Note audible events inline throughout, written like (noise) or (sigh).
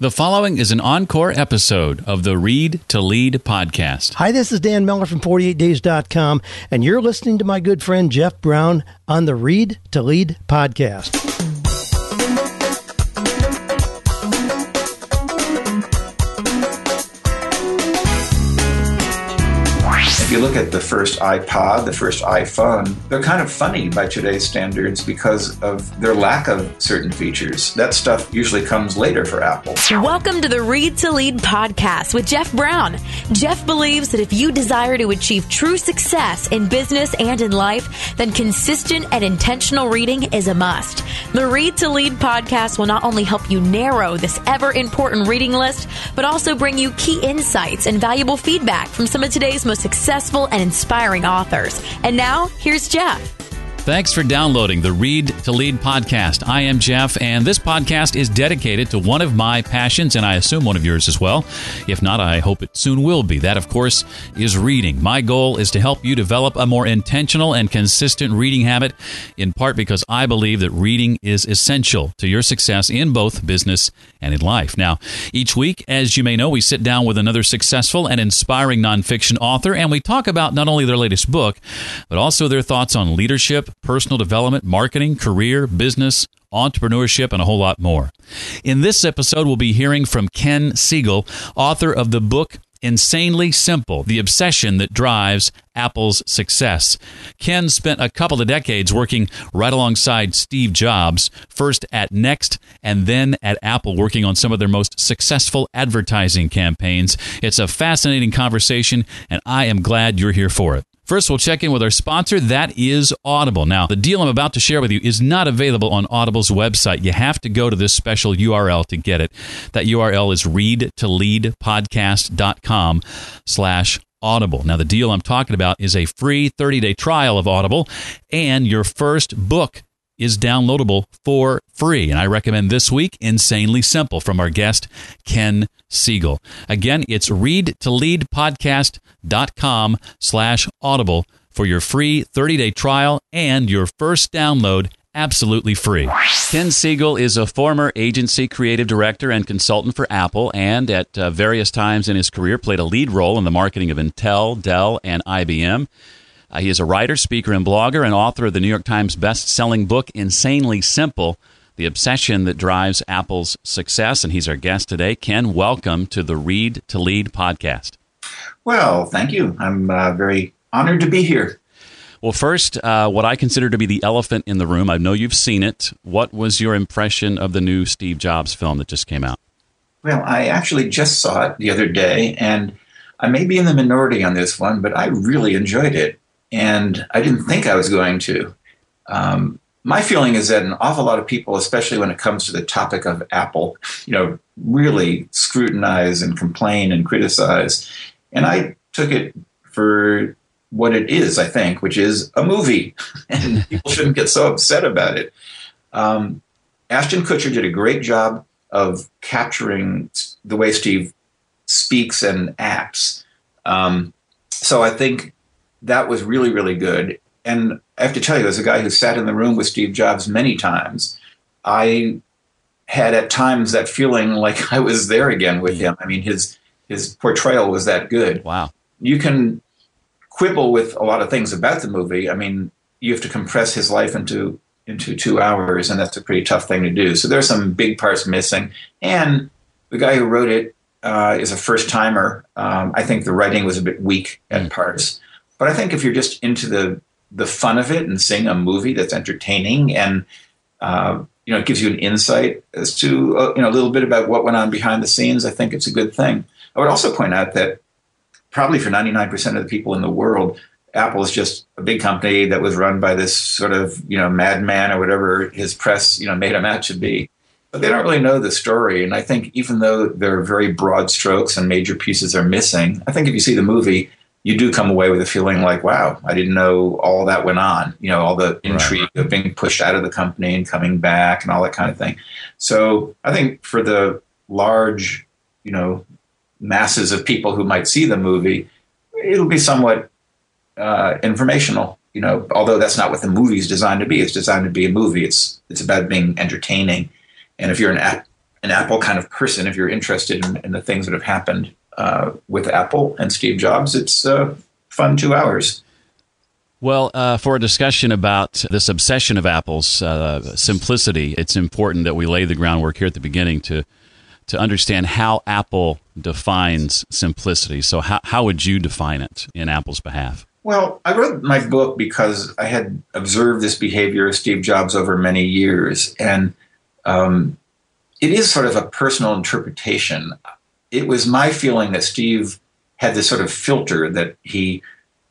The following is an encore episode of the Read to Lead podcast. Hi, this is Dan Miller from 48days.com, and you're listening to my good friend Jeff Brown on the Read to Lead podcast. You look at the first iPod, the first iPhone, they're kind of funny by today's standards because of their lack of certain features. That stuff usually comes later for Apple. Welcome to the Read to Lead podcast with Jeff Brown. Jeff believes that if you desire to achieve true success in business and in life, then consistent and intentional reading is a must. The Read to Lead podcast will not only help you narrow this ever important reading list, but also bring you key insights and valuable feedback from some of today's most successful and inspiring authors. And now, here's Jeff. Thanks for downloading the Read to Lead podcast. I am Jeff, and this podcast is dedicated to one of my passions, and I assume one of yours as well. If not, I hope it soon will be. That, of course, is reading. My goal is to help you develop a more intentional and consistent reading habit, in part because I believe that reading is essential to your success in both business and in life. Now, each week, as you may know, we sit down with another successful and inspiring nonfiction author, and we talk about not only their latest book, but also their thoughts on leadership personal development, marketing, career, business, entrepreneurship, and a whole lot more. In this episode, we'll be hearing from Ken Segall, author of the book Insanely Simple The Obsession That Drives Apple's Success. Ken spent a couple of decades working right alongside Steve Jobs, first at Next and then at Apple, working on some of their most successful advertising campaigns. It's a fascinating conversation, and I am glad you're here for it. First, we'll check in with our sponsor. That is Audible. Now, the deal I'm about to share with you is not available on Audible's website. You have to go to this special URL to get it. That URL is readtoleadpodcast.com slash Audible. Now, the deal I'm talking about is a free 30 day trial of Audible, and your first book is downloadable for free. And I recommend this week Insanely Simple from our guest, Ken Segall. Again, it's readtoleadpodcast.com slash audible for your free 30-day trial and your first download absolutely free. Ken Segall is a former agency creative director and consultant for Apple and at uh, various times in his career played a lead role in the marketing of Intel, Dell, and IBM. Uh, he is a writer, speaker, and blogger, and author of the New York Times best-selling book Insanely Simple: The Obsession That Drives Apple's Success. And he's our guest today. Ken, welcome to the Read to Lead podcast. Well, thank you. I'm uh, very honored to be here. Well, first, uh, what I consider to be the elephant in the room. I know you've seen it. What was your impression of the new Steve Jobs film that just came out? Well, I actually just saw it the other day, and I may be in the minority on this one, but I really enjoyed it. And I didn't think I was going to. Um, my feeling is that an awful lot of people, especially when it comes to the topic of Apple, you know, really scrutinize and complain and criticize. And I took it for what it is, I think, which is a movie. (laughs) and people shouldn't get so upset about it. Um, Ashton Kutcher did a great job of capturing the way Steve speaks and acts. Um, so I think that was really, really good. And I have to tell you, as a guy who sat in the room with Steve Jobs many times, I had at times that feeling (laughs) like I was there again with him. I mean, his his portrayal was that good. Wow. You can quibble with a lot of things about the movie. I mean, you have to compress his life into into two hours, and that's a pretty tough thing to do. So there's some big parts missing. And the guy who wrote it uh, is a first timer. Um, I think the writing was a bit weak at parts. But I think if you're just into the the fun of it and seeing a movie that's entertaining and uh, you know it gives you an insight as to uh, you know a little bit about what went on behind the scenes, I think it's a good thing. I would also point out that probably for 99% of the people in the world, Apple is just a big company that was run by this sort of you know madman or whatever his press you know made him out to be. But they don't really know the story, and I think even though there are very broad strokes and major pieces are missing, I think if you see the movie, you do come away with a feeling like, wow, I didn't know all that went on. You know, all the intrigue right. of being pushed out of the company and coming back and all that kind of thing. So I think for the large, you know, masses of people who might see the movie, it'll be somewhat uh, informational. You know, although that's not what the movie is designed to be. It's designed to be a movie. It's it's about being entertaining. And if you're an an Apple kind of person, if you're interested in, in the things that have happened uh, with Apple and Steve Jobs, it's uh, fun two hours. Well, uh, for a discussion about this obsession of Apple's uh, simplicity, it's important that we lay the groundwork here at the beginning to to understand how Apple defines simplicity. So, how, how would you define it in Apple's behalf? Well, I wrote my book because I had observed this behavior of Steve Jobs over many years, and um, it is sort of a personal interpretation. It was my feeling that Steve had this sort of filter that he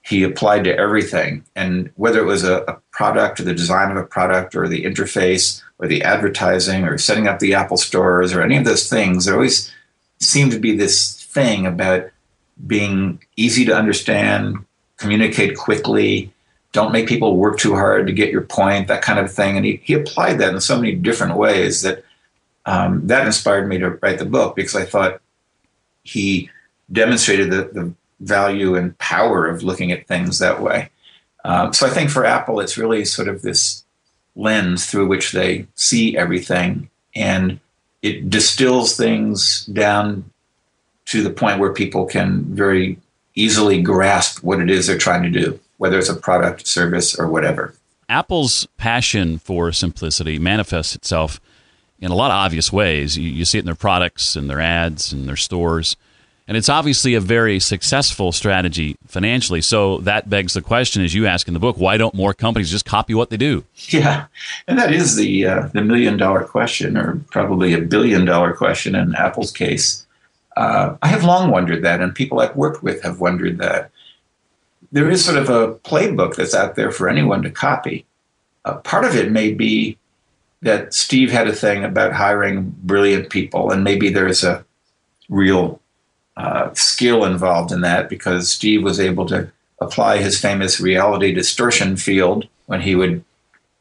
he applied to everything. And whether it was a, a, product or the design of a product or the interface or the advertising or setting up the Apple stores or any of those things, there always seemed to be this thing about being easy to understand, communicate quickly, don't make people work too hard to get your point, that kind of thing. And he, he applied that in so many different ways that um, that inspired me to write the book because I thought he demonstrated the, the value and power of looking at things that way. Um, so I think for Apple, it's really sort of this lens through which they see everything, and it distills things down to the point where people can very easily grasp what it is they're trying to do, whether it's a product, service, or whatever. Apple's passion for simplicity manifests itself in a lot of obvious ways. You, you see it in their products and their ads and their stores. And it's obviously a very successful strategy financially. So that begs the question, as you ask in the book, why don't more companies just copy what they do? Yeah, and that is the uh, the million dollar question, or probably a billion dollar question in Apple's case. Uh, I have long wondered that, and people I've worked with have wondered that. There is sort of a playbook that's out there for anyone to copy. Uh, part of it may be that Steve had a thing about hiring brilliant people, and maybe there's a real uh, skill involved in that because Steve was able to apply his famous reality distortion field when he would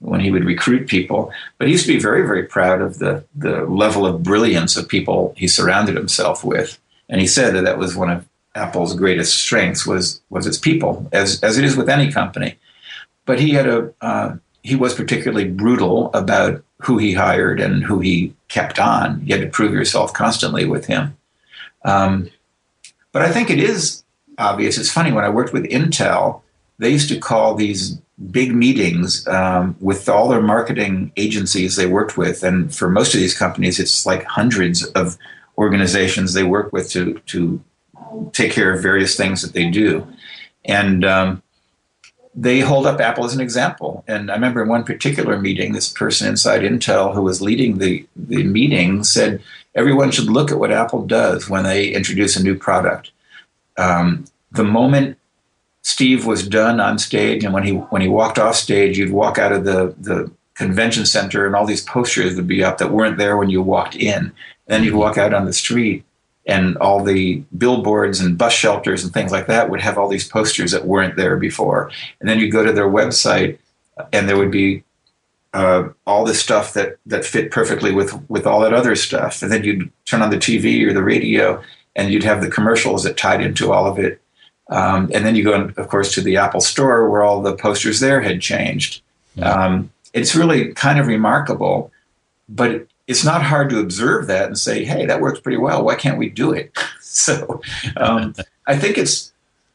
when he would recruit people. But he used to be very very proud of the the level of brilliance of people he surrounded himself with, and he said that that was one of Apple's greatest strengths was was its people, as as it is with any company. But he had a uh, he was particularly brutal about who he hired and who he kept on. You had to prove yourself constantly with him. Um, but I think it is obvious. It's funny when I worked with Intel, they used to call these big meetings um, with all their marketing agencies they worked with, and for most of these companies, it's like hundreds of organizations they work with to to take care of various things that they do, and um, they hold up Apple as an example. And I remember in one particular meeting, this person inside Intel who was leading the the meeting said everyone should look at what Apple does when they introduce a new product. Um, the moment Steve was done on stage, and when he when he walked off stage, you'd walk out of the the convention center, and all these posters would be up that weren't there when you walked in. And then you'd walk out on the street, and all the billboards and bus shelters and things like that would have all these posters that weren't there before. And then you go to their website, and there would be uh, all this stuff that that fit perfectly with with all that other stuff. And then you'd turn on the TV or the radio, and you'd have the commercials that tied into all of it. Um, and then you go, of course, to the Apple Store where all the posters there had changed. Um, it's really kind of remarkable, but it's not hard to observe that and say, "Hey, that works pretty well. Why can't we do it?" (laughs) so, um, (laughs) I think it's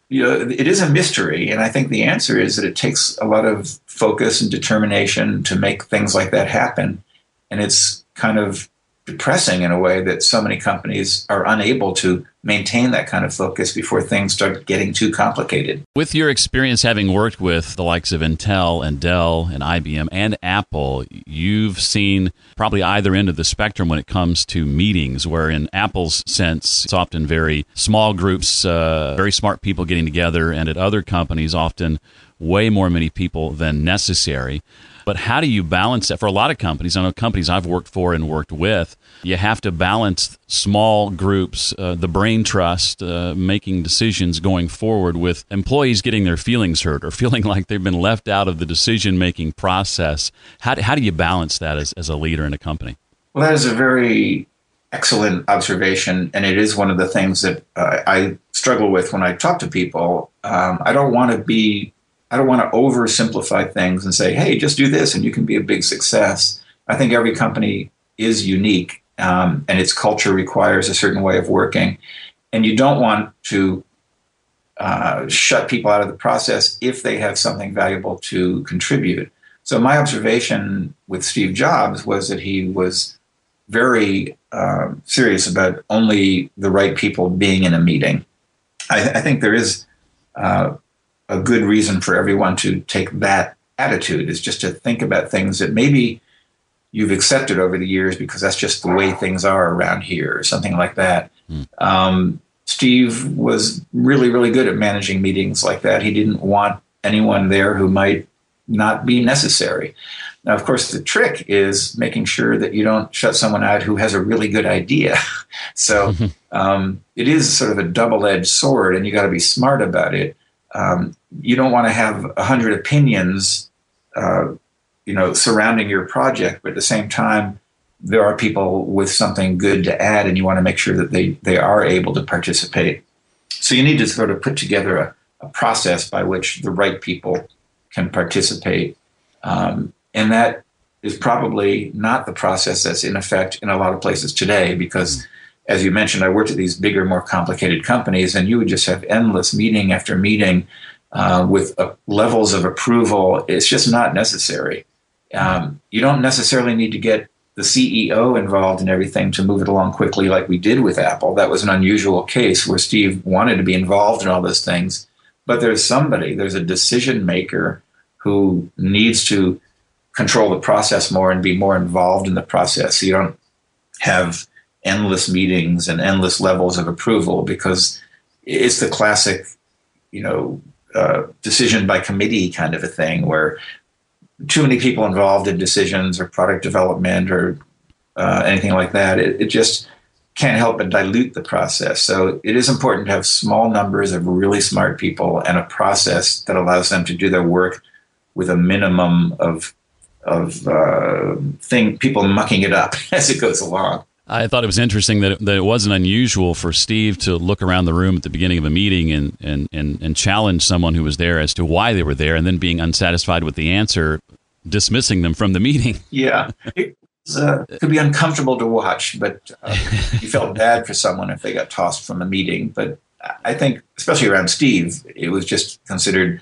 you know, it is a mystery. And I think the answer is that it takes a lot of focus and determination to make things like that happen. And it's kind of depressing in a way that so many companies are unable to maintain that kind of focus before things start getting too complicated. With your experience having worked with the likes of Intel and Dell and IBM and Apple, you've seen probably either end of the spectrum when it comes to meetings, where in Apple's sense, it's often very small groups, uh, very smart people getting together, and at other companies, often way more many people than necessary. But how do you balance that? For a lot of companies, I know companies I've worked for and worked with, you have to balance small groups, uh, the brain trust, uh, making decisions going forward with employees getting their feelings hurt or (laughs) feeling like they've been left out of the decision making process. How, do, how do you balance that as, as a leader in a company? Well, that is a very excellent observation, and it is one of the things that uh, I struggle with when I talk to people. Um, I don't want to be I don't want to oversimplify things and say, hey, just do this and you can be a big success. I think every company is unique um, and its culture requires a certain way of working. And you don't want to uh, shut people out of the process if they have something valuable to contribute. So my observation with Steve Jobs was that he was very uh, serious about only the right people being in a meeting. I, I think there is uh, a good reason for everyone to take that attitude is just to think about things that maybe you've accepted over the years because that's just the way things are around here or something like that. Mm. Um, Steve was really, really good at managing meetings like that. He didn't want anyone there who might not be necessary. Now, of course, the trick is making sure that you don't shut someone out who has a really good idea. (laughs) so (laughs) um, it is sort of a double edged sword, and you got to be smart about it. Um, you don't want to have a hundred opinions, uh, you know, surrounding your project, but at the same time, there are people with something good to add, and you want to make sure that they they are able to participate. So you need to sort of put together a, a process by which the right people can participate, um, and that is probably not the process that's in effect in a lot of places today because as you mentioned, I worked at these bigger, more complicated companies, and you would just have endless meeting after meeting uh, with uh, levels of approval. It's just not necessary. Um, you don't necessarily need to get the CEO involved in everything to move it along quickly, like we did with Apple. That was an unusual case where Steve wanted to be involved in all those things. But there's somebody, there's a decision maker who needs to control the process more and be more involved in the process. You don't have endless meetings and endless levels of approval because it's the classic, you know, decision by committee kind of a thing where too many people involved in decisions or product development or uh, anything like that. It, it, just can't help but dilute the process. So it is important to have small numbers of really smart people and a process that allows them to do their work with a minimum of of uh, thing people mucking it up (laughs) as it goes along. I thought it was interesting that it, that it wasn't unusual for Steve to look around the room at the beginning of a meeting and, and, and, and challenge someone who was there as to why they were there, and then being unsatisfied with the answer, dismissing them from the meeting. (laughs) Yeah, it uh, could be uncomfortable to watch, but uh, (laughs) you felt bad for someone if they got tossed from a meeting. But I think, especially around Steve, it was just considered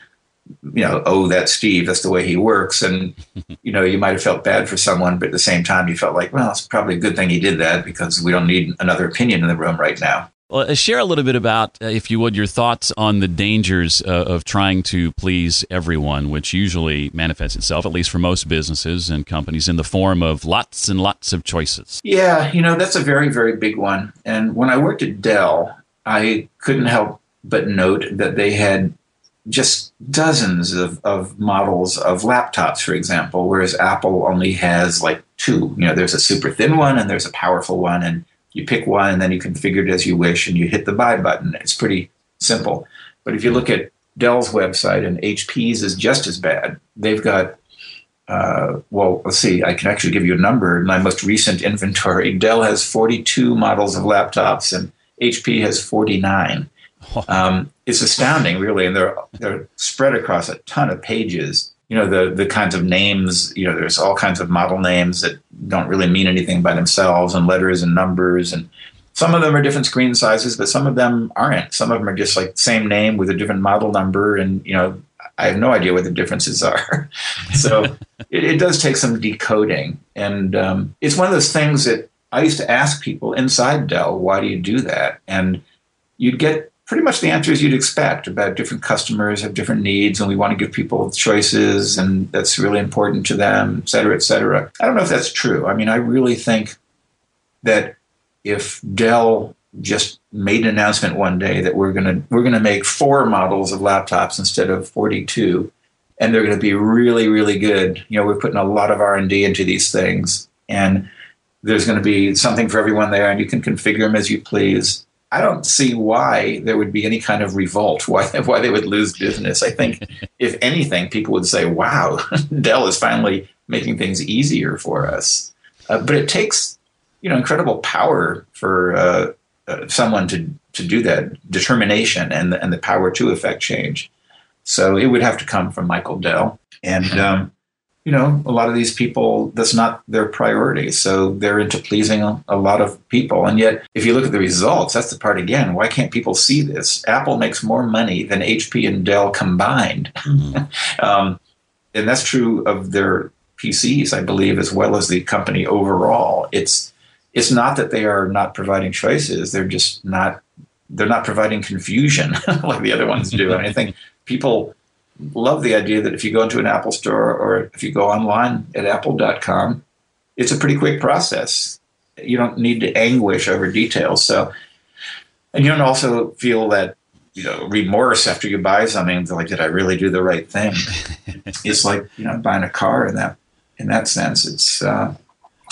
you know, oh, that's Steve. That's the way he works. And, (laughs) you know, you might have felt bad for someone, but at the same time, you felt like, well, it's probably a good thing he did that because we don't need another opinion in the room right now. Well, uh, share a little bit about, uh, if you would, your thoughts on the dangers uh, of trying to please everyone, which usually manifests itself, at least for most businesses and companies, in the form of lots and lots of choices. Yeah, you know, that's a very, very big one. And when I worked at Dell, I couldn't help but note that they had just dozens of, of models of laptops, for example, whereas Apple only has like two. You know, there's a super thin one and there's a powerful one, and you pick one and then you configure it as you wish and you hit the buy button. It's pretty simple. But if you look at Dell's website and HP's is just as bad. They've got uh, well, let's see, I can actually give you a number. In my most recent inventory, (laughs) Dell has 42 models of laptops and HP has 49. Um, it's astounding, really, and they're they're spread across a ton of pages. You know, the the kinds of names. You know, there's all kinds of model names that don't really mean anything by themselves, and letters and numbers, and some of them are different screen sizes, but some of them aren't. Some of them are just like same name with a different model number, and you know, I have no idea what the differences are. (laughs) so it, it, does take some decoding, and um, it's one of those things that I used to ask people inside Dell, "Why do you do that?" and you'd get pretty much the answers you'd expect about different customers have different needs and we want to give people choices and that's really important to them, et cetera, et cetera. I don't know if that's true. I mean, I really think that if Dell just made an announcement one day that we're gonna we're gonna make four models of laptops instead of 42 and they're going to be really really good you know we're putting a lot of r&d into these things and there's going to be something for everyone there and you can configure them as you please I don't see why there would be any kind of revolt, (laughs) why, why they would lose business. I think, (laughs) if anything, people would say, wow, (laughs) Dell is finally making things easier for us. Uh, but it takes, you know, incredible power for uh, uh, someone to, to do that, determination and the, and the power to affect change. So it would have to come from Michael Dell. And um, you know, a lot of these people, that's not their priority. So they're into pleasing a, lot of people. And yet, if you look at the results, that's the part again. Why can't people see this? Apple makes more money than HP and Dell combined. Mm-hmm. (laughs) um, and that's true of their PCs, I believe, as well as the company overall. It's it's not that they are not providing choices; they're just not they're not providing confusion (laughs) like the other ones do. And I think people love the idea that if you go into an Apple store or if you go online at apple.com, it's a pretty quick process. You don't need to anguish over details. So, and you don't also feel that you know remorse after you buy something. Like, did I really do the right thing? (laughs) it's like you know buying a car in that in that sense. It's uh,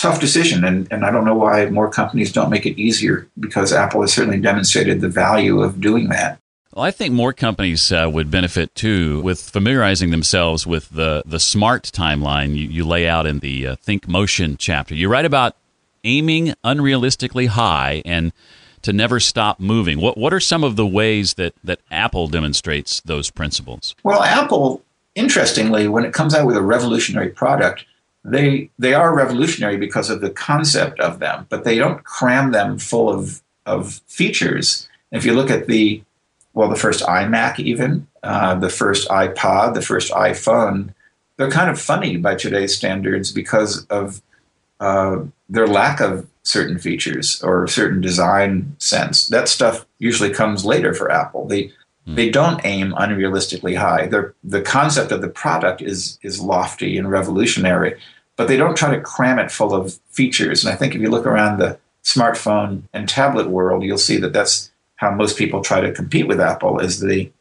tough decision, and and I don't know why more companies don't make it easier because Apple has certainly demonstrated the value of doing that. Well, I think more companies uh, would benefit too with familiarizing themselves with the, the SMART timeline you, you lay out in the uh, Think Motion chapter. You write about aiming unrealistically high and to never stop moving. What, what are some of the ways that, that Apple demonstrates those principles? Well, Apple, interestingly, when it comes out with a revolutionary product, they, they are revolutionary because of the concept of them, but they don't cram them full of, of features. If you look at the well, the first iMac, even uh, the first iPod, the first iPhone, they're kind of funny by today's standards because of uh, their lack of certain features or certain design sense. That stuff usually comes later for Apple. They mm. they don't aim unrealistically high. They're, the concept of the product is is lofty and revolutionary, but they don't try to cram it full of features. And I think if you look around the smartphone and tablet world, you'll see that that's how most people try to compete with Apple is they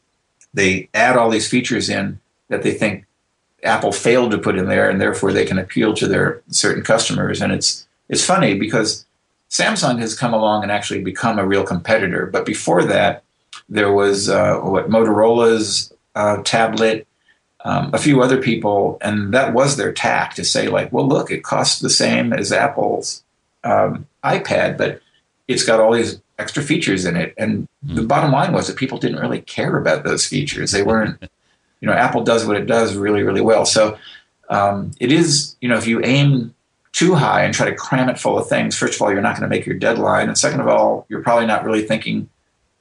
they add all these features in that they think Apple failed to put in there, and therefore they can appeal to their certain customers. And it's it's funny because Samsung has come along and actually become a real competitor. But before that, there was uh, what Motorola's uh, tablet, um, a few other people, and that was their tack to say like, well, look, it costs the same as Apple's um, iPad, but it's got all these extra features in it. And mm. the hmm. bottom line was that people didn't really care about those features. They weren't, (laughs) you know, Apple does what it does really, really well. So um, it is, you know, if you aim too high and try to cram it full of things, first of all, you're not going to make your deadline. And second of all, you're probably not really thinking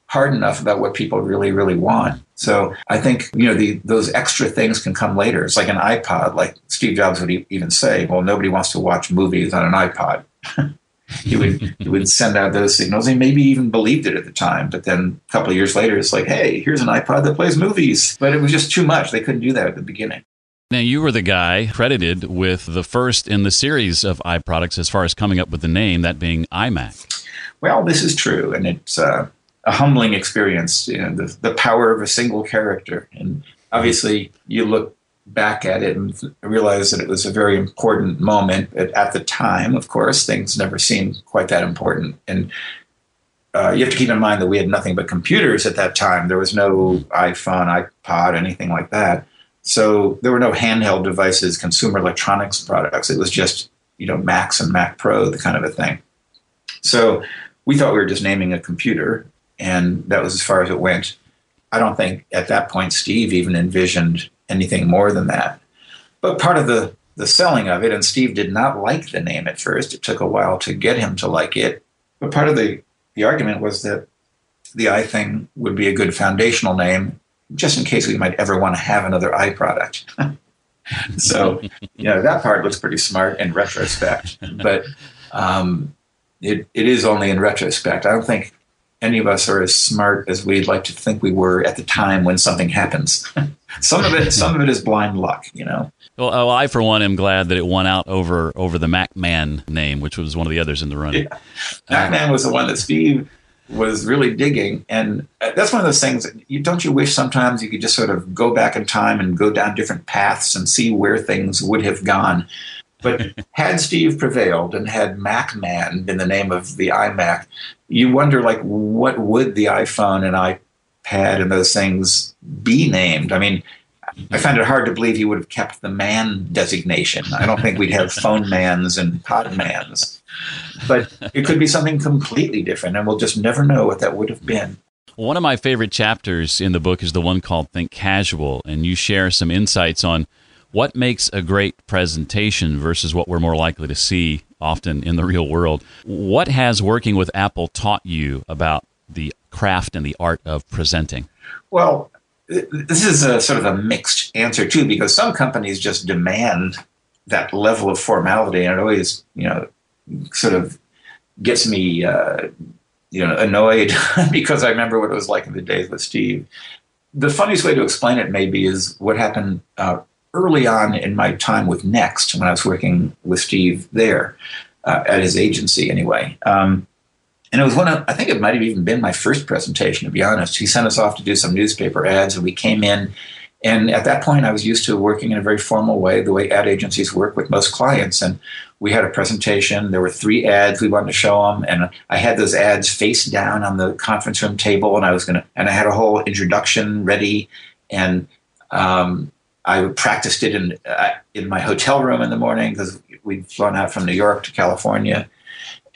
hard enough about what people really, really want. So I think, you know, the, those extra things can come later. It's like an iPod, like Steve Jobs would even say, well, nobody wants to watch movies on an iPod. (laughs) he would he would send out those signals. He maybe even believed it at the time, but then a couple of years later, it's like, hey, here's an iPod that plays movies. But it was just too much. They couldn't do that at the beginning. Now, you were the guy credited with the first in the series of iProducts as far as coming up with the name, that being iMac. Well, this is true, and it's uh, a humbling experience. You know, the, the power of a single character, and obviously, you look back at it and realize that it was a very important moment. At, at the time, of course, things never seemed quite that important. And uh, you have to keep in mind that we had nothing but computers at that time. There was no iPhone, iPod, anything like that. So there were no handheld devices, consumer electronics products. It was just, you know, Macs and Mac Pro, the kind of a thing. So we thought we were just naming a computer, and that was as far as it went. I don't think at that point Steve even envisioned anything more than that. But part of the, the selling of it, and Steve did not like the name at first, it took a while to get him to like it. But part of the, the argument was that the i thing would be a good foundational name just in case we might ever want to have another i product. (laughs) so, you know, that part looks pretty smart in retrospect. But um, it, it is only in retrospect. I don't think any of us are as smart as we'd like to think we were at the time when something happens. (laughs) some of it, (laughs) some of it is blind luck, you know. Well, oh, I for one am glad that it won out over over the MacMan name, which was one of the others in the running. Yeah. MacMan was the one that Steve was really digging, and uh, that's one of those things. You don't you wish sometimes you could just sort of go back in time and go down different paths and see where things would have gone. But (laughs) had Steve prevailed and had MacMan been the name of the iMac, you wonder like what would the iPhone and iPad and those things be named? I mean, I find it hard to believe he would have kept the man designation. I don't think we'd have (laughs) phone mans and pod mans. But it could be something completely different, and we'll just never know what that would have been. One of my favorite chapters in the book is the one called Think Casual, and you share some insights on What makes a great presentation versus what we're more likely to see often in the real world? What has working with Apple taught you about the craft and the art of presenting? Well, this is a sort of a mixed answer too, because some companies just demand that level of formality, and it always, you know, sort of gets me, uh, you know, annoyed (laughs) because I remember what it was like in the days with Steve. The funniest way to explain it maybe is what happened uh, early on in my time with Next when I was working with Steve there uh, at his agency anyway. Um, and it was one of, I think it might have even been my first presentation, to be honest. He sent us off to do some newspaper ads, and we came in. And at that point, I was used to working in a very formal way, the way ad agencies work with most clients. And we had a presentation. There were three ads we wanted to show them, and I had those ads face down on the conference room table, and I was gonna, and I had a whole introduction ready, and um, I practiced it in uh, in my hotel room in the morning because we'd flown out from New York to California,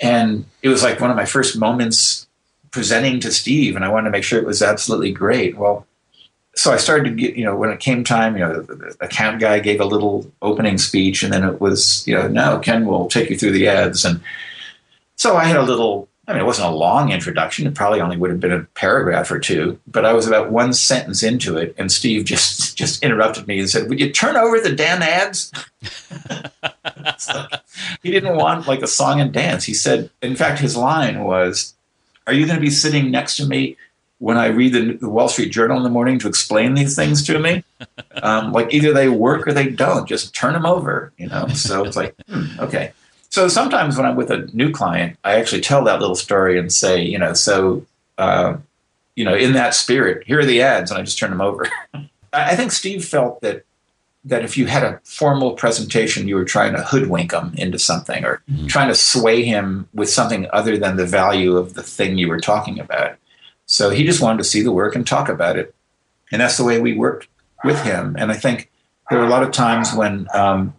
and it was like one of my first moments presenting to Steve, and I wanted to make sure it was absolutely great. Well, so I started to get, you know, when it came time, you know, the, the account guy gave a little opening speech, and then it was, you know, now Ken will take you through the ads, and so I had a little. I mean, it wasn't a long introduction. It probably only would have been a paragraph or two, but I was about one sentence into it, and Steve just (laughs) just interrupted me and said, "Would you turn over the damn ads?" (laughs) he didn't want like a song and dance. He said, in fact, his line was, "Are you going to be sitting next to me when I read the, the, Wall Street Journal in the morning to explain these things to me? Um, like either they work or they don't. Just turn them over, you know." So it's like, hmm, okay. So sometimes when I'm with a new client, I actually tell that little story and say, you know, so. Uh, you know, in that spirit, here are the ads, and I just turn them over. (laughs) I think Steve felt that that if you had a formal presentation, you were trying to hoodwink him into something or mm-hmm. trying to sway him with something other than the value of the thing you were talking about. So he just wanted to see the work and talk about it. And that's the way we worked with him. And I think there were a lot of times when um,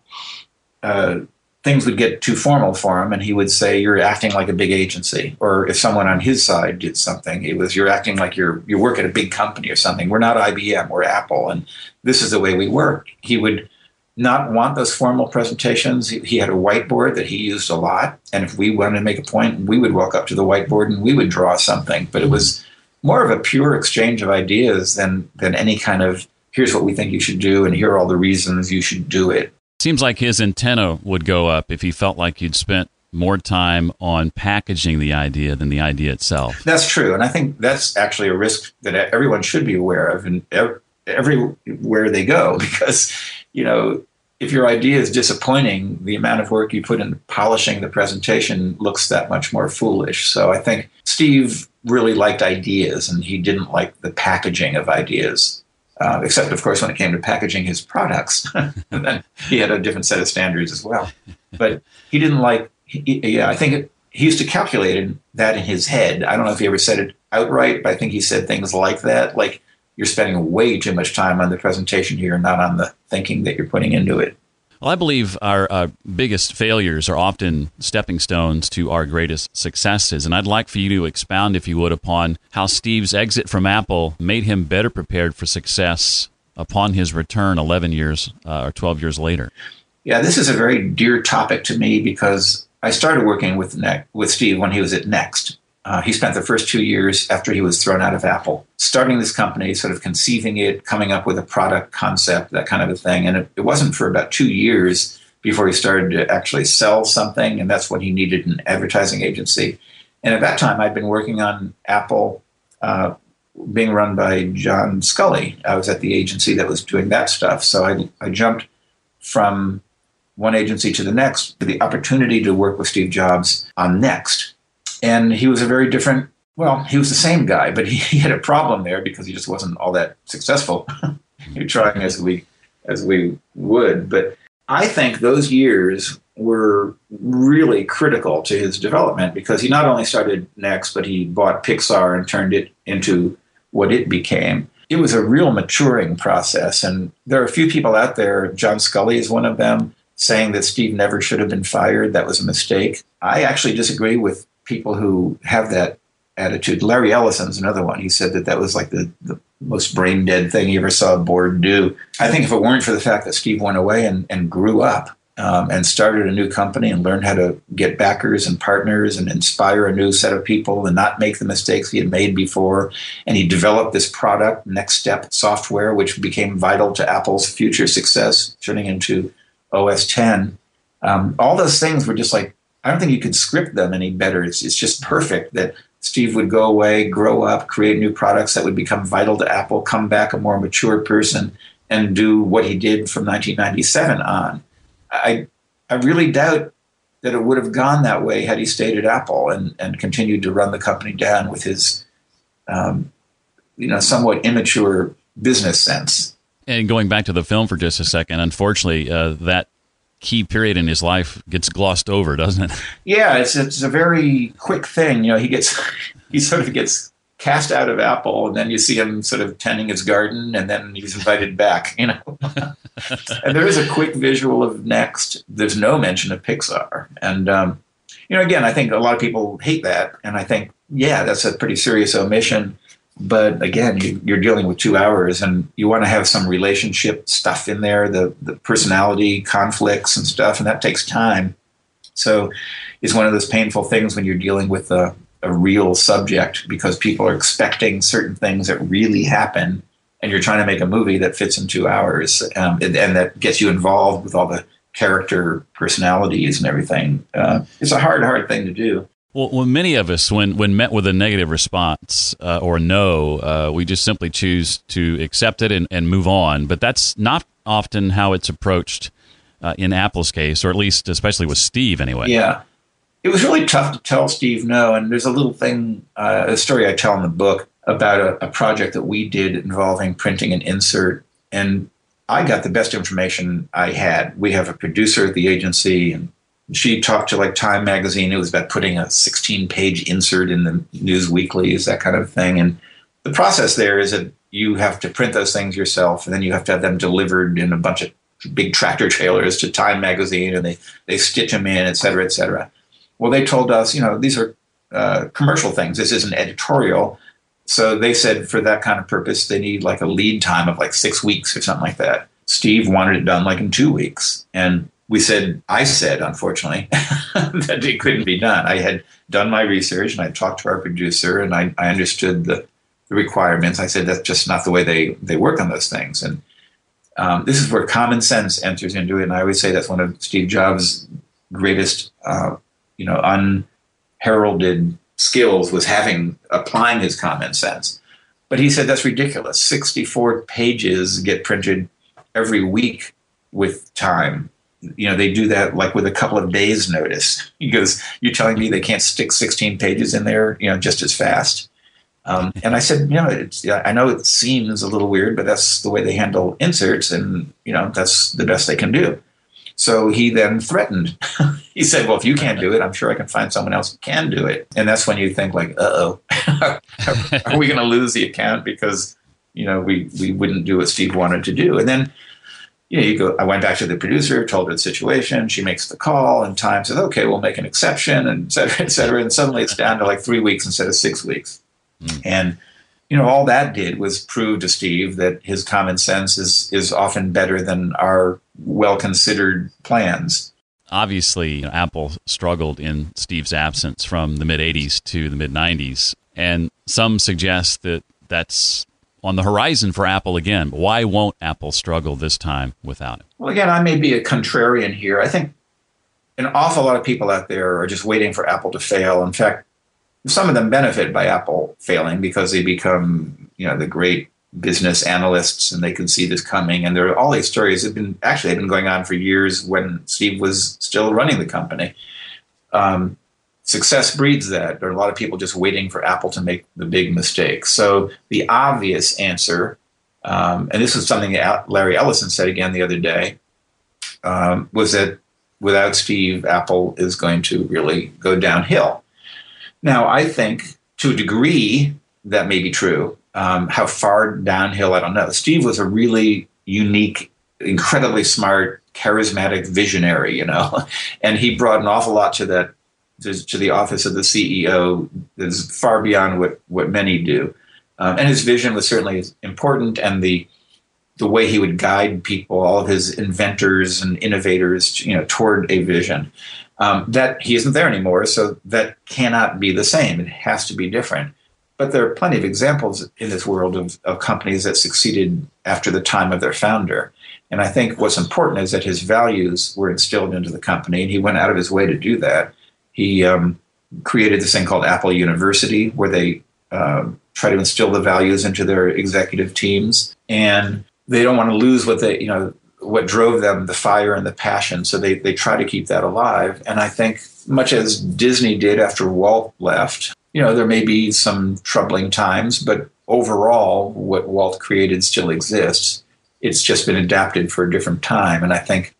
uh, things would get too formal for him and he would say you're acting like a big agency. Or if someone on his side did something it was you're acting like you're you work at a big company or something. We're not IBM we're Apple and this is the way we work. He would not want those formal presentations. He had a whiteboard that he used a lot and if we wanted to make a point we would walk up to the whiteboard and we would draw something. But it was more of a pure exchange of ideas than than any kind of here's what we think you should do and here are all the reasons you should do it Seems like his antenna would go up if he felt like you'd spent more time on packaging the idea than the idea itself. That's true, and I think that's actually a risk that everyone should be aware of, and everywhere they go, (laughs) because you know if your idea is disappointing, the amount of work you put in polishing the presentation looks that much more foolish. So I think Steve really liked ideas, and he didn't like the packaging of ideas. Uh, except, of course, when it came to packaging his products. (laughs) he had a different set of standards as well. But he didn't like, he, yeah, I think it, he used to calculate that in his head. I don't know if he ever said it outright, but I think he said things like that, like you're spending way too much time on the presentation here, not on the thinking that you're putting into it. Well, I believe our uh, biggest failures are often stepping stones to our greatest successes. And I'd like for you to expound, if you would, upon how Steve's exit from Apple made him better prepared for success upon his return 11 years uh, or 12 years later. Yeah, this is a very dear topic to me because I started working with, ne- with Steve when he was at Next. Uh, he spent the first two years after he was thrown out of Apple starting this company, sort of conceiving it, coming up with a product concept, that kind of a thing. And it, it, wasn't for about two years before he started to actually sell something, and that's what he needed an advertising agency. And at that time, I'd been working on Apple, uh, being run by John Sculley. I was at the agency that was doing that stuff. So I, I jumped from one agency to the next the opportunity to work with Steve Jobs on Next and he was a very different well he was the same guy but he, (laughs) he had a problem there because he just wasn't all that successful (laughs) trying as we as we would. But i think those years were really critical to his development because he not only started next but he bought pixar and turned it into what it became. It was a real maturing process. And there are a few people out there john Sculley is one of them saying that steve never should have been fired. That was a mistake. I actually disagree with people who have that attitude. Larry Ellison's another one. He said that that was like the, the most brain dead thing he ever saw a board do. I think if it weren't for the fact that Steve went away and, and grew up um, and started a new company and learned how to get backers and partners and inspire a new set of people and not make the mistakes he had made before. And he developed this product, Next Step software, which became vital to Apple's future success, turning into OS 10. Um, all those things were just like, I don't think you could script them any better. It's, it's just perfect that Steve would go away, grow up, create new products that would become vital to Apple, come back a more mature person, and do what he did from 1997 on. I I really doubt that it would have gone that way had he stayed at Apple and, and continued to run the company down with his um, you know somewhat immature business sense. And going back to the film for just a second, unfortunately, uh, that key period in his life gets glossed over, doesn't it? Yeah, it's it's a very quick thing. You know, he gets (laughs) he sort of gets cast out of Apple, and then you see him sort of tending his garden, and then he's invited back. (laughs) You know, and there is a quick visual of Next. There's no mention of Pixar, and um, you know, again, I think a lot of people hate that, and I think yeah, that's a pretty serious omission. But again, you, are dealing with two hours, and you want to have some relationship stuff in there, the the personality conflicts and stuff, and that takes time. So, it's one of those painful things when you're dealing with a a real subject because people are expecting certain things that really happen and you're trying to make a movie that fits in two hours um, and, and, that gets you involved with all the character personalities and everything uh, it's a hard hard thing to do well, well, many of us, when, when met with a negative response uh, or no, uh, we just simply choose to accept it and, and move on. But that's not often how it's approached uh, in Apple's case, or at least, especially with Steve, anyway. Yeah it was really tough to tell Steve no. And there's a little thing, uh, a story I tell in the book about a, a, project that we did involving printing an insert. And I got the best information I had. We have a producer at the agency, and she talked to like Time Magazine. It was about putting a 16 page insert in the news weeklies, that kind of thing. And the process there is that you have to print those things yourself, and then you have to have them delivered in a bunch of big tractor trailers to Time Magazine, and they, they stitch them in, et cetera, et cetera. Well, they told us, you know, these are uh, commercial things. This isn't editorial. So they said for that kind of purpose, they need like a lead time of like six weeks or something like that. Steve wanted it done like in two weeks. And we said, I said, unfortunately, (laughs) that it couldn't be done. I had done my research and I talked to our producer and I, I understood the, the, requirements. I said, that's just not the way they, they work on those things. And um, this is where common sense enters into it. And I always say that's one of Steve Jobs' greatest uh, you know unheralded skills was having applying his common sense. But he said that's ridiculous. 64 pages get printed every week with time. You know, they do that like with a couple of days notice. He goes, You're telling me they can't stick 16 pages in there, you know, just as fast? Um, and I said, you know, it's, I know it seems a little weird, but that's the way they handle inserts, and you know, that's the best they can do. So he then threatened. (laughs) he said, "Well, if you can't do it, I'm sure I can find someone else who can do it." And that's when you think, like, "Uh oh, (laughs) are we going to lose the account because you know we we wouldn't do what Steve wanted to do?" And then you know, you go. I went back to the producer, told her the situation. She makes the call, and Time says, "Okay, we'll make an exception," and et cetera, et cetera. And suddenly it's down to like three weeks instead of six weeks. Mm. And you know, all that did was prove to Steve that his common sense is is often better than our well considered plans. Obviously, you know, Apple struggled in Steve's absence from the mid 80s to the mid 90s. And some suggest that that's on the horizon for Apple again. But why won't Apple struggle this time without him? Well, again, I may be a contrarian here. I think an awful lot of people out there are just waiting for Apple to fail. In fact, some of them benefit by Apple failing because they become, you know, the great business analysts and they can see this coming. And there are all these stories have been actually have been going on for years when Steve was still running the company. Um, success breeds that. There are a lot of people just waiting for Apple to make the big mistake. So the obvious answer, um, and this is something that Larry Ellison said again the other day, um, was that without Steve, Apple is going to really go downhill. Now, I think to a degree that may be true. Um, how far downhill, I don't know. Steve was a really unique, incredibly smart, charismatic visionary, you know, (laughs) and he brought an awful lot to that to, to the office of the CEO is far beyond what, what many do. Um, and his vision was certainly important, and the the way he would guide people, all of his inventors and innovators, you know, toward a vision. Um, that he isn't there anymore, so that cannot be the same. It has to be different. But there are plenty of examples in this world of, of companies that succeeded after the time of their founder. And I think what's important is that his values were instilled into the company, and he went out of his way to do that. He um, created this thing called Apple University, where they uh, try to instill the values into their executive teams, and they don't want to lose what they, you know, what drove them, the fire and the passion. So they they try to keep that alive. And I think much as Disney did after Walt left, you know, there may be some troubling times, but overall, what Walt created still exists. It's just been adapted for a different time. And I think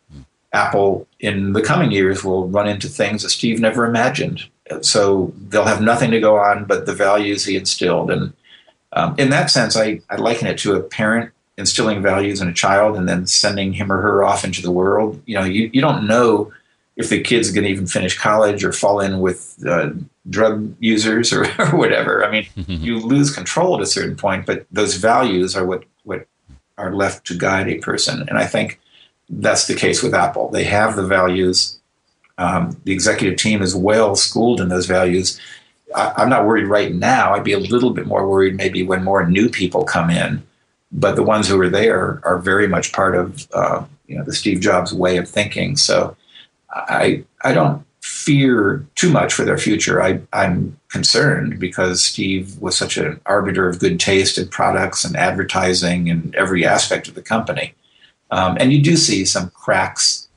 Apple in the coming years will run into things that Steve never imagined. So they'll have nothing to go on but the values he instilled. And um, in that sense, I, I liken it to a parent instilling values in a child and then sending him or her off into the world. You know, you, you don't know if the kid's going to even finish college or fall in with uh, drug users or, (laughs) or whatever. I mean, (laughs) you lose control at a certain point, but those values are what, what are left to guide a person. And I think that's the case with Apple. They have the values. Um, the executive team is well schooled in those values. I, am not worried right now. I'd be a little bit more worried maybe when more new people come in. But the ones who are there are very much part of uh, you know the Steve Jobs way of thinking. So I I don't fear too much for their future. I, I'm concerned because Steve was such an arbiter of good taste in products and advertising and every aspect of the company. Um, and you do see some cracks,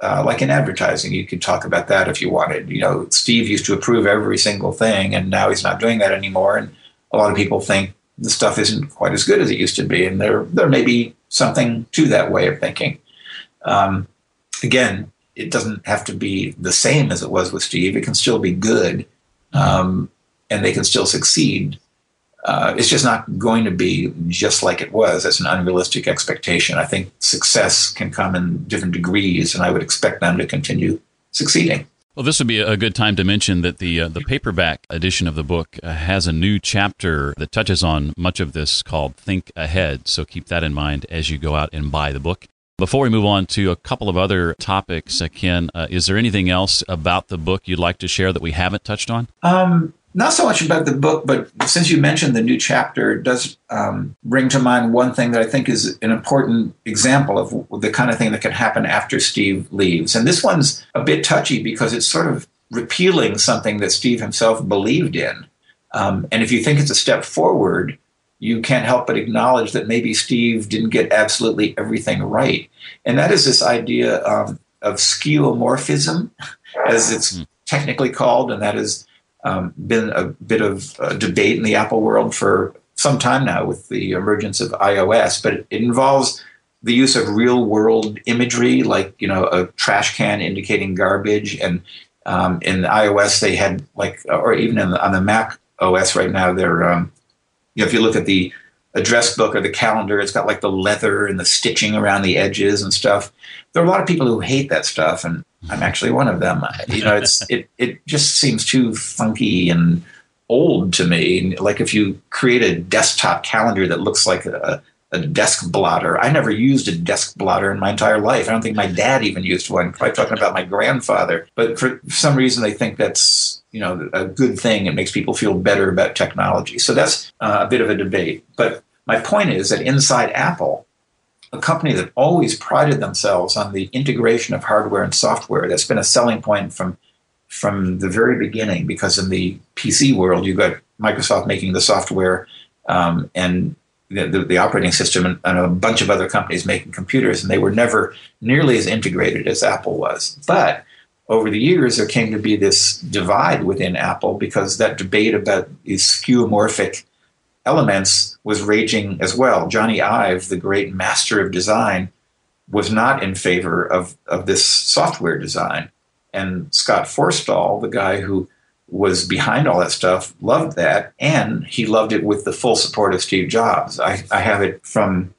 uh, like in advertising. You could talk about that if you wanted. You know, Steve used to approve every single thing, and now he's not doing that anymore. And a lot of people think the stuff isn't quite as good as it used to be, and there there may be something to that way of thinking. Um, again, it doesn't have to be the same as it was with Steve. It can still be good, um, and they can still succeed. Uh, it's just not going to be just like it was. That's an unrealistic expectation. I think success can come in different degrees, and I would expect them to continue succeeding. Well, this would be a good time to mention that the uh, the paperback edition of the book uh, has a new chapter that touches on much of this called "Think Ahead." So keep that in mind as you go out and buy the book. Before we move on to a couple of other topics, uh, Ken, uh, is there anything else about the book you'd like to share that we haven't touched on? Um, not so much about the book, but since you mentioned the new chapter, it does um, bring to mind one thing that I think is an important example of the kind of thing that can happen after Steve leaves. And this one's a bit touchy because it's sort of repealing something that Steve himself believed in. Um, and if you think it's a step forward, you can't help but acknowledge that maybe Steve didn't get absolutely everything right. And that is this idea um, of skeuomorphism, (laughs) as it's hmm. technically called, and that has um, been a bit of a debate in the Apple world for some time now with the emergence of iOS. But it, involves the use of real world imagery, like you know a trash can indicating garbage, and um, in iOS they had like, or even the, on the Mac OS right now, they're um, you know, if you look at the address book or the calendar, it's got like the leather and the stitching around the edges and stuff. There are a lot of people who hate that stuff, and I'm actually one of them. You know, it's (laughs) it it just seems too funky and old to me. Like if you create a desktop calendar that looks like a, a desk blotter. I never used a desk blotter in my entire life. I don't think my dad even used one. I'm probably talking about my grandfather. But for some reason, they think that's you know a good thing. It makes people feel better about technology. So that's uh, a bit of a debate. But my point is that inside Apple, a company that always prided themselves on the integration of hardware and software, that's been a selling point from from the very beginning. Because in the PC world, you've got Microsoft making the software um, and the, the, the, operating system and, and, a bunch of other companies making computers, and they were never nearly as integrated as Apple was. But over the years, there came to be this divide within Apple because that debate about these skeuomorphic elements was raging as well. Jony Ive, the great master of design, was not in favor of, of this software design. And Scott Forstall, the guy who was behind all that stuff, loved that, and he loved it with the full support of Steve Jobs. I, I have it from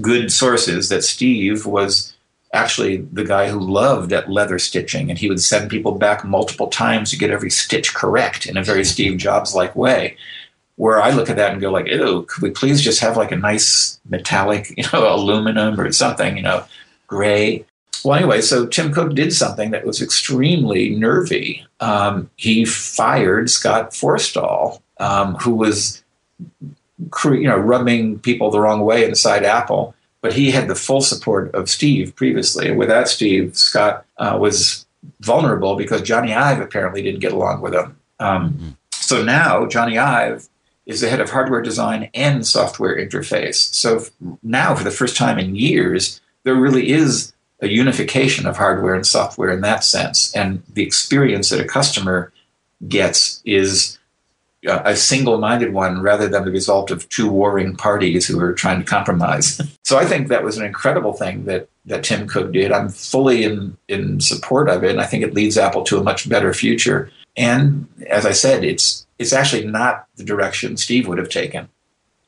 good sources that Steve was actually the guy who loved at leather stitching, and he would send people back multiple times to get every stitch correct in a very Steve Jobs like way. Where I look at that and go like, "Ew, could we please just have like a nice metallic, (laughs) you know, aluminum or something, you know, gray?" Well, anyway, so Tim Cook did something that was extremely nervy. Um, he fired Scott Forstall, um, who was, you know, rubbing people the wrong way inside Apple but he had the full support of Steve previously. And without Steve, Scott uh, was vulnerable because Jony Ive apparently didn't get along with him. Um, mm-hmm. So now Jony Ive is the head of hardware design and software interface. So now, for the first time in years, there really is a unification of hardware and software in that sense. And the experience that a customer gets is uh, a single-minded one rather than the result of two warring parties who are trying to compromise. (laughs) so I think that was an incredible thing that that Tim Cook did. I'm fully in in support of it, and I think it leads Apple to a much better future. And as I said, it's it's actually not the direction Steve would have taken.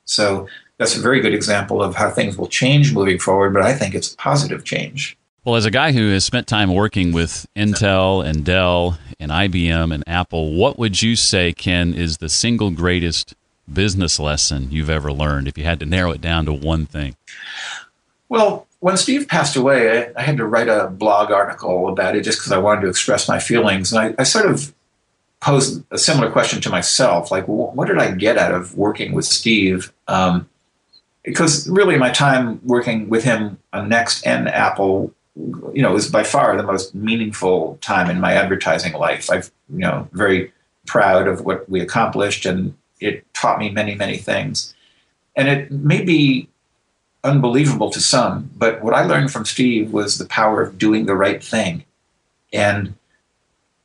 So that's a very good example of how things will change moving forward. But I think it's a positive change. Well, as a guy who has spent time working with Intel and Dell and IBM and Apple, what would you say, Ken, is the single greatest business lesson you've ever learned if you had to narrow it down to one thing? Well, when Steve passed away, I, I had to write a blog article about it just because I wanted to express my feelings. And I, I, sort of posed a similar question to myself like, what did I get out of working with Steve? Um, because really, my time working with him on Next and Apple you know, was by far the most meaningful time in my advertising life. I've, you know, very proud of what we accomplished, and it taught me many, many things. And it may be unbelievable to some, but what I learned from Steve was the power of doing the right thing. And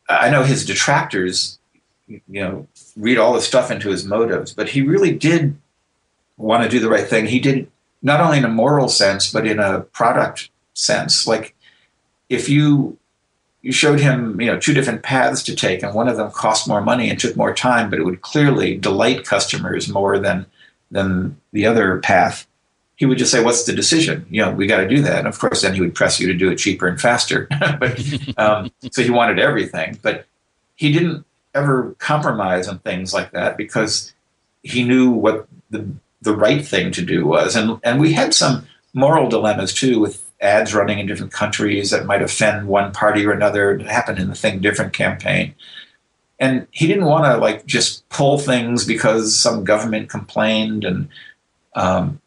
I know his detractors, you know, read all the stuff into his motives, but he really did want to do the right thing. He did not only in a moral sense, but in a product sense. Like if you you showed him you know two different paths to take, and one of them cost more money and took more time, but it would clearly delight customers more than than the other path. He would just say, "What's the decision? You know, we got to do that." And of course, then he would press you to do it cheaper and faster. (laughs) but um, so he wanted everything, but he didn't ever compromise on things like that because he knew what the the right thing to do was. And and we had some moral dilemmas too with ads running in different countries that might offend one party or another. It happened in the Think Different campaign. And he didn't want to like just pull things because some government complained. And, um,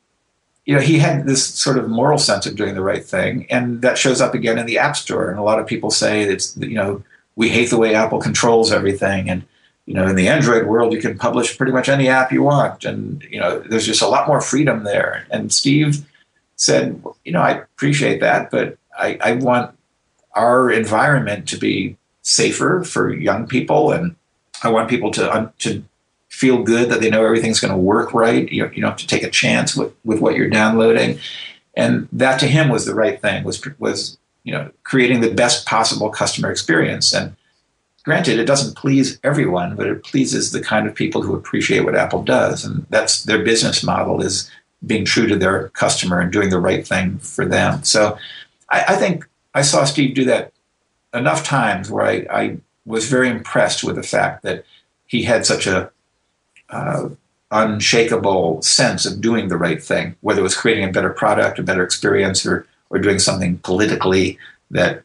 you know, he had this sort of moral sense of doing the right thing. And that shows up again in the App Store. And a lot of people say it's, you know, we hate the way Apple controls everything. And, you know, in the Android world, you can publish pretty much any app you want. And, you know, there's just a lot more freedom there. And Steve, said, you know, I appreciate that, but I, I want our environment to be safer for young people, and I want people to to feel good that they know everything's going to work right. You, you don't have to take a chance with, with what you're downloading, and that to him was the right thing. Was was you know creating the best possible customer experience and. Granted, it doesn't please everyone, but it pleases the kind of people who appreciate what Apple does, and that's their business model is being true to their customer and doing the right thing for them. So I, I think I saw Steve do that enough times where I, I, was very impressed with the fact that he had such a uh, unshakable sense of doing the right thing, whether it was creating a better product, a better experience, or or doing something politically that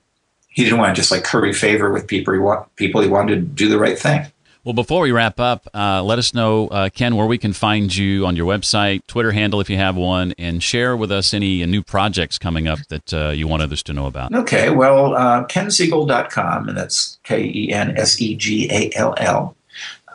he didn't want to just like curry favor with people. He want people. He wanted to do the right thing. Well, before we wrap up, uh, let us know, uh, Ken, where we can find you on your website, Twitter handle if you have one, and share with us any new projects coming up that uh, you want others to know about. Okay, well, uh, kensegall.com, and that's K E N S E G A L L.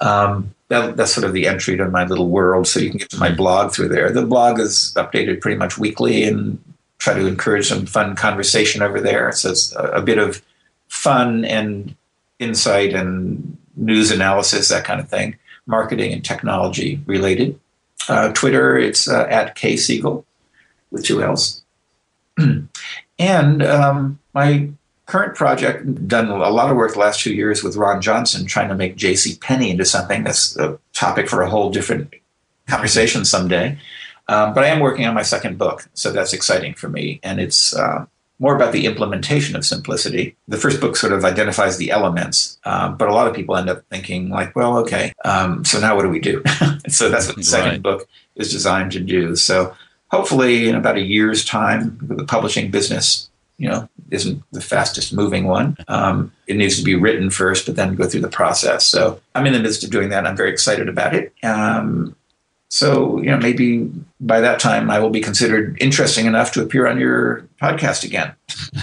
Um, that, that's sort of the entry to my little world, so you can get to my blog through there. The blog is updated pretty much weekly and try to encourage some fun conversation over there. So it's a, a bit of fun and insight and news analysis, that kind of thing, marketing and technology related. Uh, Twitter, it's uh, at K Segall with two L's. (clears throat) and um, my current project, done a lot of work the last two years with Ron Johnson, trying to make J.C. Penney into something that's a topic for a whole different conversation someday. Um, but I am working on my second book, so that's exciting for me, and it's uh, more about the implementation of simplicity. The first book sort of identifies the elements, um, but a lot of people end up thinking like, well, okay, um, so now what do we do? (laughs) so that's what the second right. book is designed to do. So hopefully, in about a year's time, the publishing business, you know, isn't the fastest moving one. Um, it needs to be written first, but then go through the process. So I'm in the midst of doing that. I'm very excited about it. Um, so, you know, maybe by that time I will be considered interesting enough to appear on your podcast again.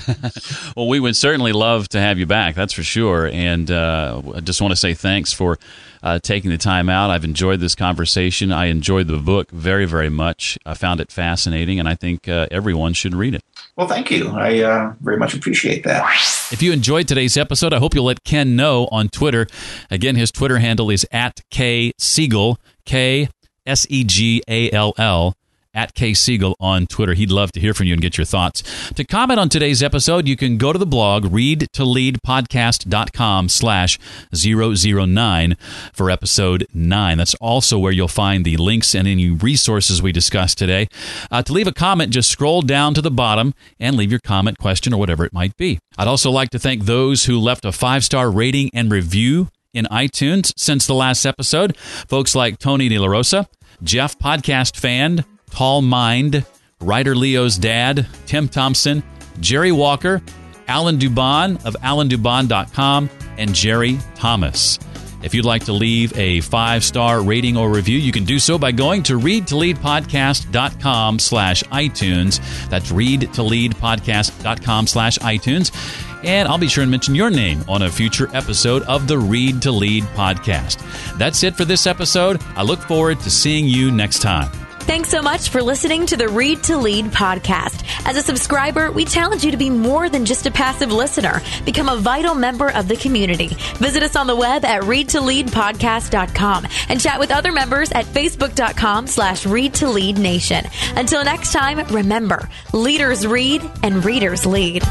(laughs) well, we would certainly love to have you back, that's for sure. And uh, I just want to say thanks for uh, taking the time out. I've enjoyed this conversation. I enjoyed the book very, very much. I found it fascinating, and I think uh, everyone should read it. Well, thank you. I uh, very much appreciate that. If you enjoyed today's episode, I hope you'll let Ken know on Twitter. Again, his Twitter handle is at K Segall, K S E G A L L at K Segall on Twitter. He'd love to hear from you and get your thoughts. To comment on today's episode, you can go to the blog readtoleadpodcast.com slash 009 for episode 9. That's also where you'll find the links and any resources we discussed today. Uh, to leave a comment, just scroll down to the bottom and leave your comment, question, or whatever it might be. I'd also like to thank those who left a five-star rating and review in iTunes since the last episode. Folks like Tony De La Rosa, Jeff Podcast Fan, Tall Mind, Writer Leo's Dad, Tim Thompson, Jerry Walker, Alan Dubon of alandubon.com, and Jerry Thomas. If you'd like to leave a five-star rating or review, you can do so by going to readtoleadpodcast.com slash iTunes. That's readtoleadpodcast.com slash iTunes and I'll be sure and mention your name on a future episode of the Read to Lead podcast. That's it for this episode. I look forward to seeing you next time. Thanks so much for listening to the Read to Lead podcast. As a subscriber, we challenge you to be more than just a passive listener. Become a vital member of the community. Visit us on the web at readtoleadpodcast.com and chat with other members at facebook.com slash read to lead nation. Until next time, remember, leaders read and readers lead.